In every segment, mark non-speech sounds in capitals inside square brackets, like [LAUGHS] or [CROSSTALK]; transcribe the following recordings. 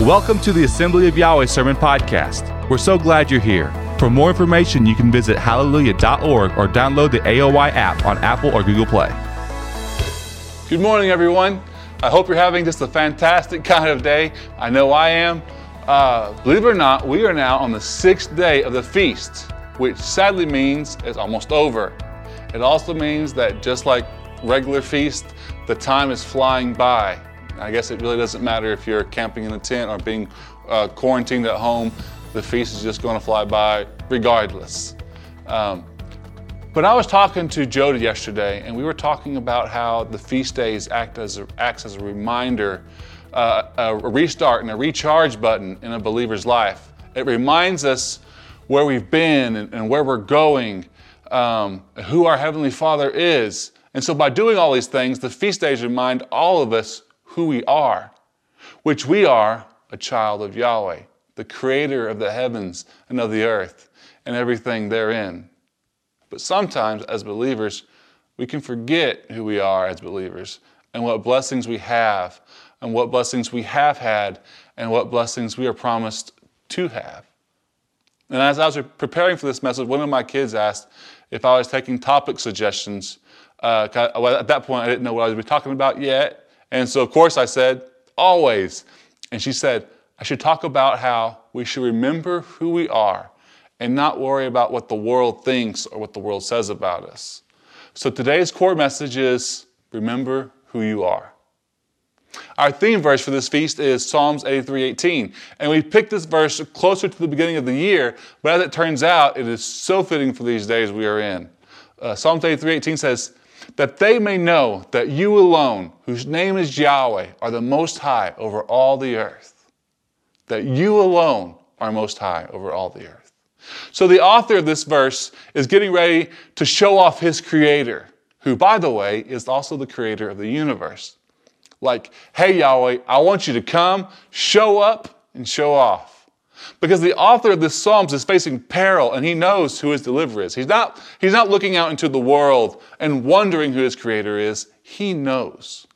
Welcome to the Assembly of Yahweh Sermon Podcast. We're so glad you're here. For more information, you can visit hallelujah.org or download the AOY app on Apple or Google Play. Good morning, everyone. I hope you're having just a fantastic [LAUGHS] kind of day. I know I am. Uh, believe it or not, we are now on the sixth day of the feast, which sadly means it's almost over. It also means that just like regular feast, the time is flying by. I guess it really doesn't matter if you're camping in a tent or being uh, quarantined at home. The feast is just going to fly by regardless. Um, but I was talking to Jody yesterday, and we were talking about how the feast days act as a, acts as a reminder, uh, a restart and a recharge button in a believer's life. It reminds us where we've been and, and where we're going, um, who our Heavenly Father is. And so, by doing all these things, the feast days remind all of us who we are, which we are a child of Yahweh, the creator of the heavens and of the earth and everything therein. But sometimes, as believers, we can forget who we are as believers and what blessings we have, and what blessings we have had, and what blessings we are promised to have. And as I was preparing for this message, one of my kids asked if I was taking topic suggestions. Uh, at that point, I didn't know what I was talking about yet. And so, of course, I said, always. And she said, I should talk about how we should remember who we are and not worry about what the world thinks or what the world says about us. So today's core message is remember who you are. Our theme verse for this feast is Psalms 83:18, and we picked this verse closer to the beginning of the year, but as it turns out, it is so fitting for these days we are in. Uh, Psalms 83:18 says, that they may know that you alone, whose name is Yahweh, are the most high over all the earth. That you alone are most high over all the earth. So the author of this verse is getting ready to show off his creator, who, by the way, is also the creator of the universe. Like, hey, Yahweh, I want you to come, show up, and show off. Because the author of this Psalms is facing peril and he knows who his deliverer is. He's not, he's not looking out into the world and wondering who his creator is. He knows.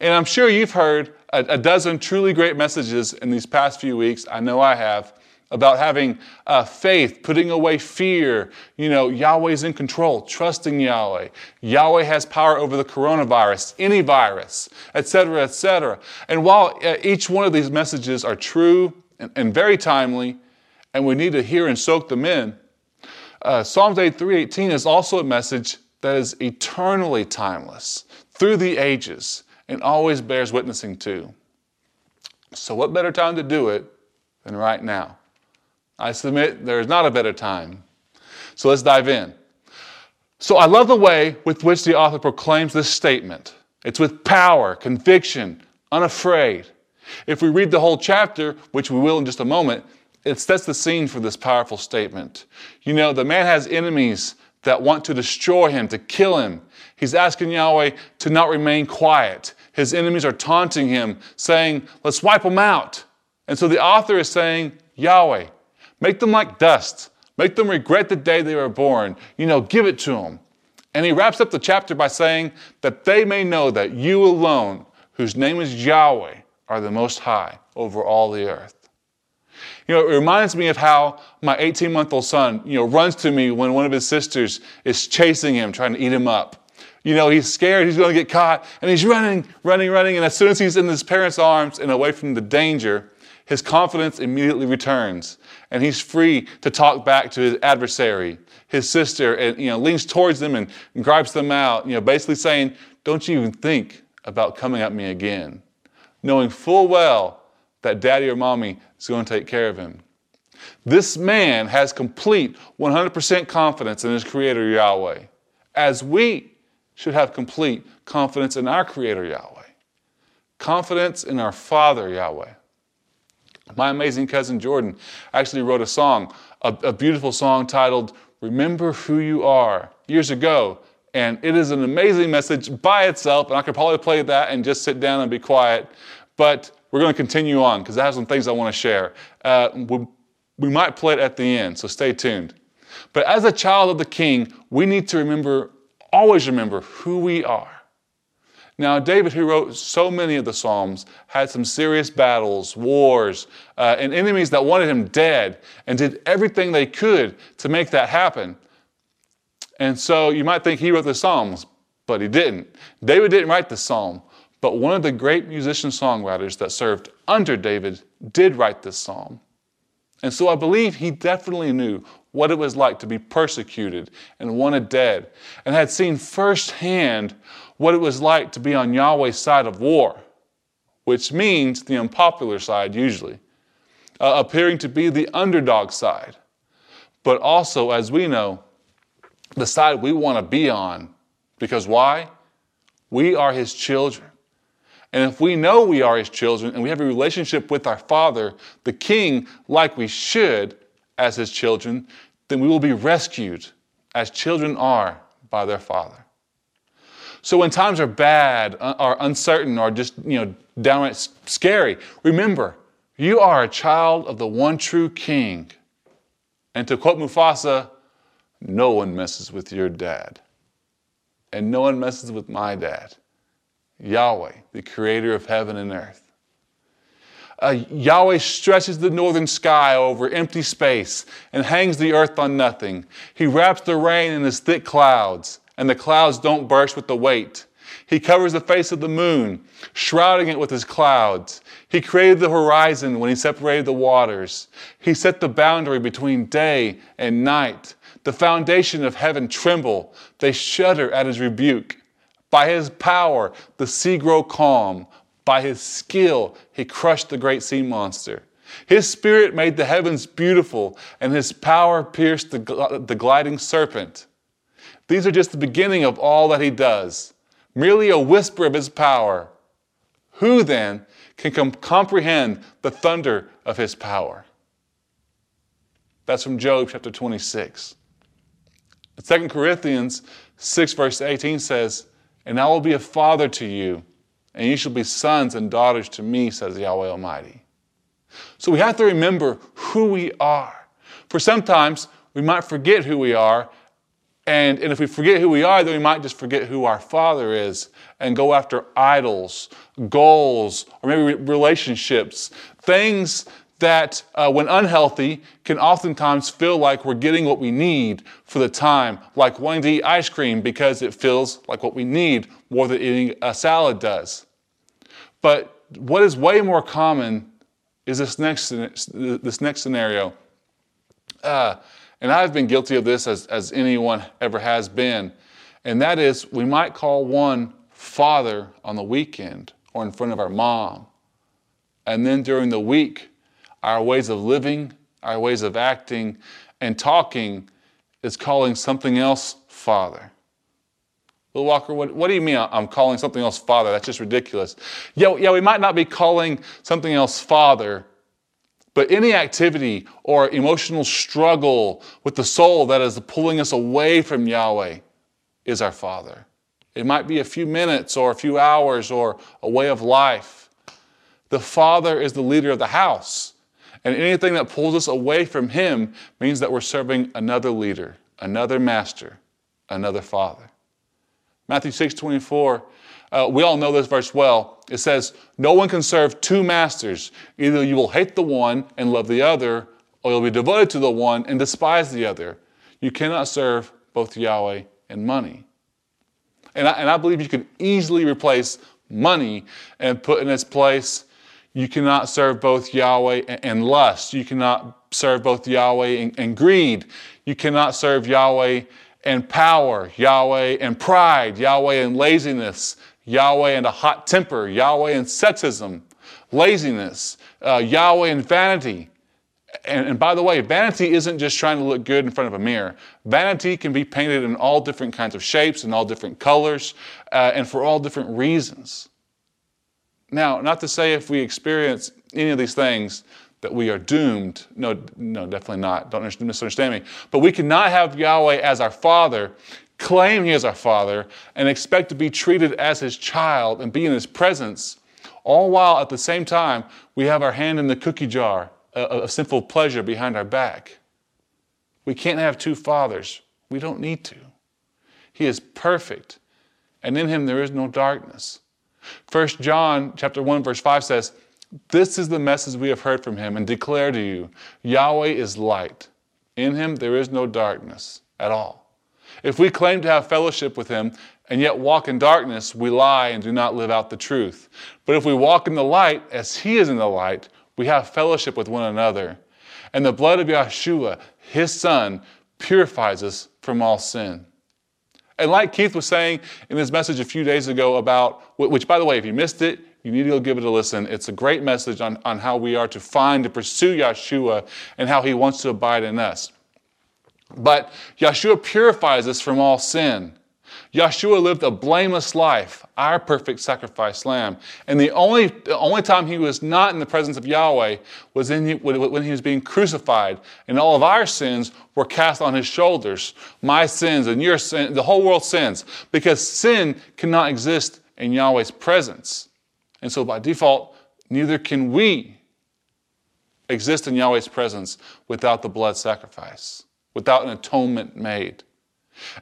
And I'm sure you've heard a, a dozen truly great messages in these past few weeks. I know I have about having uh, faith, putting away fear. You know, Yahweh's in control, trusting Yahweh. Yahweh has power over the coronavirus, any virus, etc., etc. And while uh, each one of these messages are true and, and very timely, and we need to hear and soak them in. Uh, Psalms 83:18 is also a message that is eternally timeless, through the ages, and always bears witnessing to. So, what better time to do it than right now? I submit there is not a better time. So, let's dive in. So, I love the way with which the author proclaims this statement. It's with power, conviction, unafraid. If we read the whole chapter, which we will in just a moment, it sets the scene for this powerful statement. You know, the man has enemies that want to destroy him, to kill him. He's asking Yahweh to not remain quiet. His enemies are taunting him, saying, Let's wipe them out. And so the author is saying, Yahweh, make them like dust. Make them regret the day they were born. You know, give it to them. And he wraps up the chapter by saying that they may know that you alone, whose name is Yahweh, are the most high over all the earth. You know, it reminds me of how my 18 month old son, you know, runs to me when one of his sisters is chasing him, trying to eat him up. You know, he's scared, he's going to get caught, and he's running, running, running. And as soon as he's in his parents' arms and away from the danger, his confidence immediately returns. And he's free to talk back to his adversary, his sister, and, you know, leans towards them and, grabs them out, you know, basically saying, Don't you even think about coming at me again knowing full well that daddy or mommy is going to take care of him. This man has complete 100% confidence in his creator Yahweh, as we should have complete confidence in our creator Yahweh. Confidence in our father Yahweh. My amazing cousin Jordan actually wrote a song, a, a beautiful song titled Remember Who You Are, years ago. And it is an amazing message by itself, and I could probably play that and just sit down and be quiet. But we're going to continue on because I have some things I want to share. Uh, we, we might play it at the end, so stay tuned. But as a child of the King, we need to remember, always remember who we are. Now, David, who wrote so many of the Psalms, had some serious battles, wars, uh, and enemies that wanted him dead and did everything they could to make that happen. And so you might think he wrote the Psalms, but he didn't. David didn't write the Psalm, but one of the great musician songwriters that served under David did write this Psalm. And so I believe he definitely knew what it was like to be persecuted and wanted dead, and had seen firsthand what it was like to be on Yahweh's side of war, which means the unpopular side usually, uh, appearing to be the underdog side, but also, as we know, the side we want to be on. Because why? We are his children. And if we know we are his children and we have a relationship with our Father, the King, like we should as his children, then we will be rescued as children are by their Father. So when times are bad uh, are uncertain or just, you know, downright scary, remember, you are a child of the one true king. And to quote Mufasa, no one messes with your dad. And no one messes with my dad. Yahweh, the creator of heaven and earth. Uh, Yahweh stretches the northern sky over empty space and hangs the earth on nothing. He wraps the rain in his thick clouds and the clouds don't burst with the weight. He covers the face of the moon, shrouding it with his clouds. He created the horizon when he separated the waters. He set the boundary between day and night. The foundation of heaven tremble. They shudder at his rebuke. By his power, the sea grow calm. By his skill, he crushed the great sea monster. His spirit made the heavens beautiful, and his power pierced the, the gliding serpent. These are just the beginning of all that he does, merely a whisper of his power. Who then can com- comprehend the thunder of his power? That's from Job chapter 26. 2 Corinthians 6, verse 18 says, And I will be a father to you, and you shall be sons and daughters to me, says Yahweh Almighty. So we have to remember who we are. For sometimes we might forget who we are and, and if we forget who we are, then we might just forget who our Father is and go after idols, goals, or maybe relationships, things that, uh, when unhealthy, can oftentimes feel like we're getting what we need for the time, like wanting to eat ice cream because it feels like what we need more than eating a salad does. But what is way more common is this next, this next scenario. Uh, and I've been guilty of this as, as anyone ever has been. And that is, we might call one father on the weekend or in front of our mom. And then during the week, our ways of living, our ways of acting, and talking is calling something else father. Will Walker, what, what do you mean I'm calling something else father? That's just ridiculous. Yeah, yeah, we might not be calling something else father, but any activity or emotional struggle with the soul that is pulling us away from Yahweh is our Father. It might be a few minutes or a few hours or a way of life. The Father is the leader of the house. And anything that pulls us away from Him means that we're serving another leader, another master, another Father. Matthew 6 24 uh, we all know this verse well. It says, No one can serve two masters. Either you will hate the one and love the other, or you'll be devoted to the one and despise the other. You cannot serve both Yahweh and money. And I, and I believe you can easily replace money and put in its place, you cannot serve both Yahweh and, lust. You cannot serve both Yahweh and, and greed. You cannot serve Yahweh and power, Yahweh and pride, Yahweh and laziness, Yahweh and a hot temper, Yahweh and sexism, laziness, uh, Yahweh and vanity. And, and, by the way, vanity isn't just trying to look good in front of a mirror. Vanity can be painted in all different kinds of shapes and all different colors uh, and for all different reasons. Now, not to say if we experience any of these things that we are doomed. No, no, definitely not. Don't misunderstand me. But we cannot have Yahweh as our Father claim He is our Father, and expect to be treated as His child and be in His presence, all while at the same time we have our hand in the cookie jar of sinful pleasure behind our back. We can't have two fathers. We don't need to. He is perfect, and in Him there is no darkness. First John chapter 1 verse 5 says, "This is the message we have heard from him and declare to you, Yahweh is light. In him there is no darkness at all. If we claim to have fellowship with him and yet walk in darkness, we lie and do not live out the truth. But if we walk in the light as he is in the light, we have fellowship with one another. And the blood of Yeshua, his son, purifies us from all sin." And like Keith was saying in his message a few days ago about, which by the way, if you missed it, you need to go give it a listen. It's a great message on, on how we are to find to pursue Yeshua and how he wants to abide in us. But Yeshua purifies us from all sin. Yeshua lived a blameless life, our perfect sacrifice lamb. And the only, the only time he was not in the presence of Yahweh was in, when he was being crucified. And all of our sins were cast on his shoulders. My sins and your sin, the whole world's sins. Because sin cannot exist in Yahweh's presence. And so by default, neither can we exist in Yahweh's presence without the blood sacrifice, without an atonement made.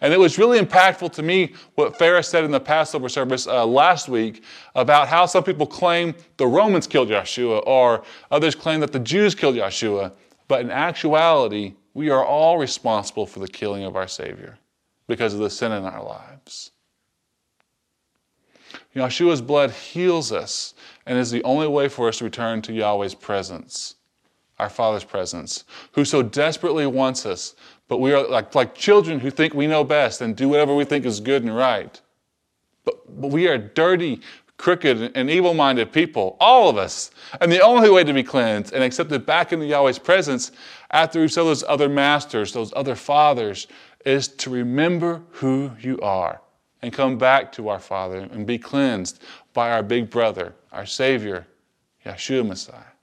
And it was really impactful to me what Farah said in the Passover service uh, last week about how some people claim the Romans killed Yeshua or others claim that the Jews killed Yeshua. But in actuality, we are all responsible for the killing of our Savior because of the sin in our lives. Yeshua's blood heals us and is the only way for us to return to Yahweh's presence, our Father's presence, who so desperately wants us but we are like, like children who think we know best and do whatever we think is good and right. But, but we are dirty, crooked, and evil minded people, all of us. And the only way to be cleansed and accepted back into Yahweh's presence after we saw those other masters, those other fathers, is to remember who you are and come back to our Father and be cleansed by our big brother, our Savior, Yeshua Messiah.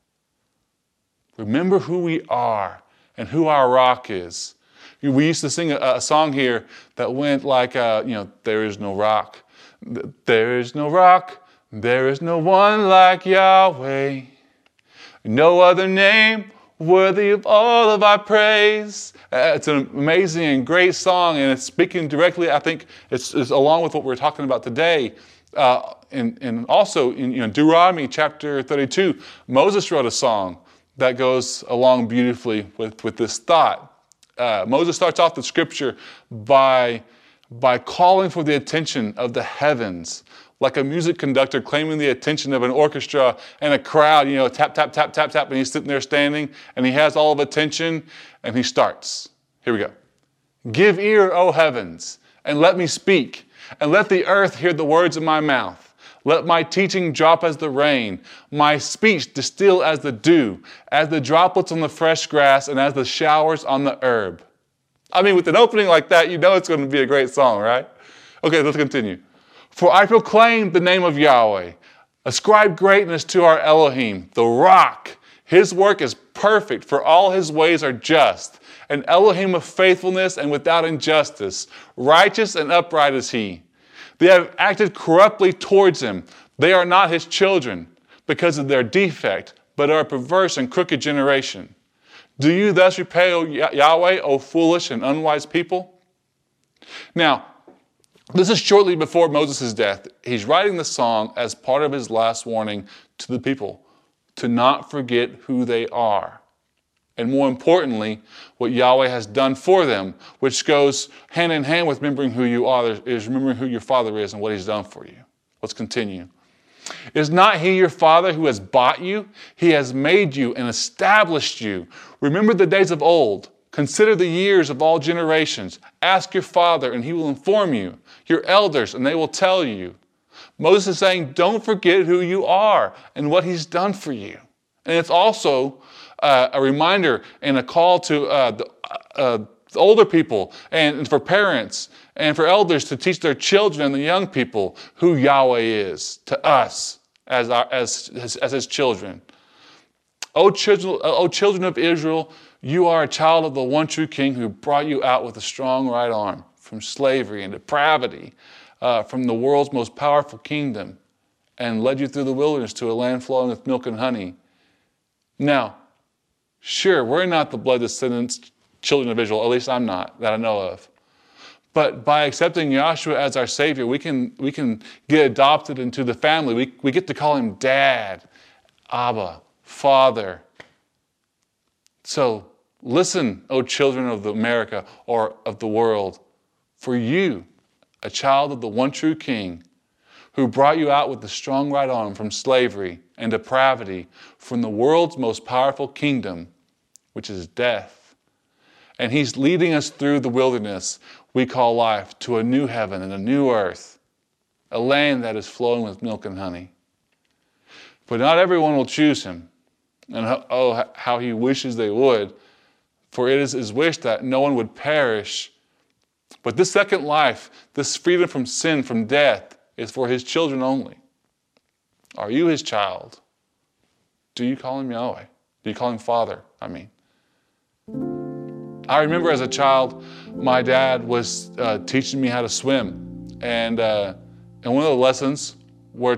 Remember who we are and who our rock is we used to sing a, a song here that went like, uh, you know, there is no rock. There is no rock. There is no one like Yahweh. No other name worthy of all of our praise. Uh, it's an amazing and great song, and it's speaking directly, I think, it's, it's along with what we're talking about today. Uh, and, and also in you know, Deuteronomy chapter 32, Moses wrote a song that goes along beautifully with, with this thought uh, Moses starts off the scripture by, by calling for the attention of the heavens, like a music conductor claiming the attention of an orchestra and a crowd, you know, tap, tap, tap, tap, tap, and he's sitting there standing and he has all of attention and he starts. Here we go. Give ear, O heavens, and let me speak, and let the earth hear the words of my mouth. Let my teaching drop as the rain, my speech distill as the dew, as the droplets on the fresh grass, and as the showers on the herb. I mean, with an opening like that, you know it's going to be a great song, right? Okay, let's continue. For I proclaim the name of Yahweh. Ascribe greatness to our Elohim, the rock. His work is perfect, for all his ways are just. An Elohim of faithfulness and without injustice. Righteous and upright is he. They have acted corruptly towards him. They are not his children because of their defect, but are a perverse and crooked generation. Do you thus repay, O Yahweh, O foolish and unwise people? Now, this is shortly before Moses' death. He's writing the song as part of his last warning to the people to not forget who they are and more importantly, what Yahweh has done for them, which goes hand in hand with remembering who you are, is remembering who your Father is and what He's done for you. Let's continue. Is not He your Father who has bought you? He has made you and established you. Remember the days of old. Consider the years of all generations. Ask your Father, and He will inform you, your elders, and they will tell you. Moses is saying, Don't forget who you are and what He's done for you. And it's also uh, a reminder and a call to uh, the, uh, older people and for parents and for elders to teach their children and the young people who Yahweh is to us as, our, as, as, as his children. O children, o children of Israel, you are a child of the one true King who brought you out with a strong right arm from slavery and depravity, uh, from the world's most powerful kingdom, and led you through the wilderness to a land flowing with milk and honey. Now, Sure, we're not the blood descendants, children of Israel, at least I'm not, that I know of. But by accepting Yahshua as our Savior, we can, we can get adopted into the family. We, we get to call him Dad, Abba, Father. So listen, O children of America or of the world, for you, a child of the one true King, who brought you out with a strong right arm from slavery and depravity, from the world's most powerful kingdom, which is death. And He's leading us through the wilderness we call life to a new heaven and a new earth, a land that is flowing with milk and honey. But not everyone will choose Him. And oh, how He wishes they would. For it is His wish that no one would perish. But this second life, this freedom from sin, from death, is for his children only. Are you his child? Do you call him Yahweh? Do you call him Father? I mean. I remember as a child, my dad was uh, teaching me how to swim. And, uh, and one of the lessons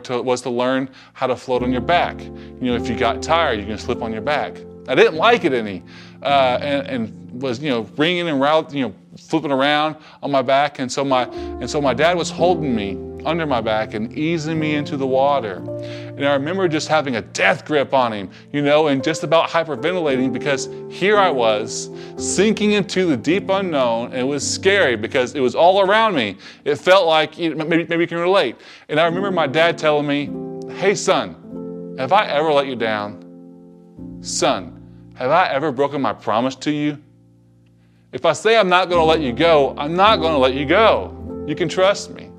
to, was to learn how to float on your back. You know, if you got tired, you can slip on your back. I didn't like it any, uh, and, and, was you know ringing and route, you know, flipping around on my back. And so my and so my dad was holding me under my back and easing me into the water. And I remember just having a death grip on him, you know, and just about hyperventilating because here I was sinking into the deep unknown. And it was scary because it was all around me. It felt like, maybe, maybe you can relate. And I remember my dad telling me, Hey, son, have I ever let you down? Son, have I ever broken my promise to you? If I say I'm not going to let you go, I'm not going to let you go. You can trust me.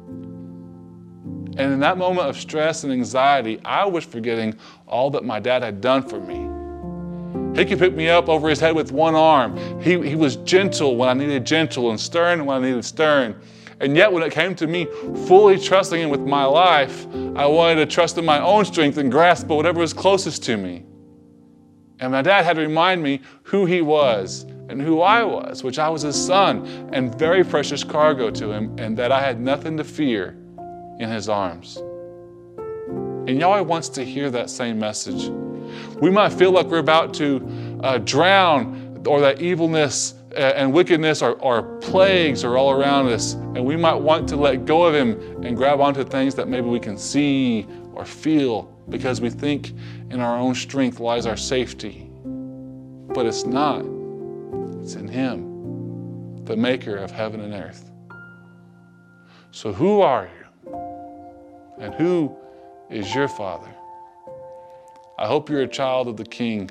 And in that moment of stress and anxiety, I was forgetting all that my dad had done for me. He could pick me up over his head with one arm. He, he was gentle when I needed gentle and stern when I needed stern. And yet, when it came to me fully trusting Him with my life, I wanted to trust in my own strength and grasp at whatever was closest to me. And my dad had to remind me who He was and who I was, which I was His son and very precious cargo to Him, and that I had nothing to fear in his arms. And Yahweh wants to hear that same message. We might feel like we're about to uh, drown or that evilness uh, and wickedness or, or plagues are all around us, and we might want to let go of Him and grab onto things that maybe we can see or feel because we think in our own strength lies our safety. But it's not, it's in Him, the maker of heaven and earth. So, who are you? And who is your father? I hope you're a child of the King.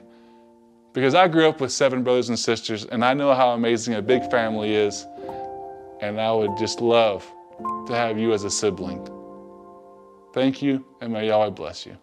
Because I grew up with seven brothers and sisters, and I know how amazing a big family is. And I would just love to have you as a sibling. Thank you, and may Yahweh bless you.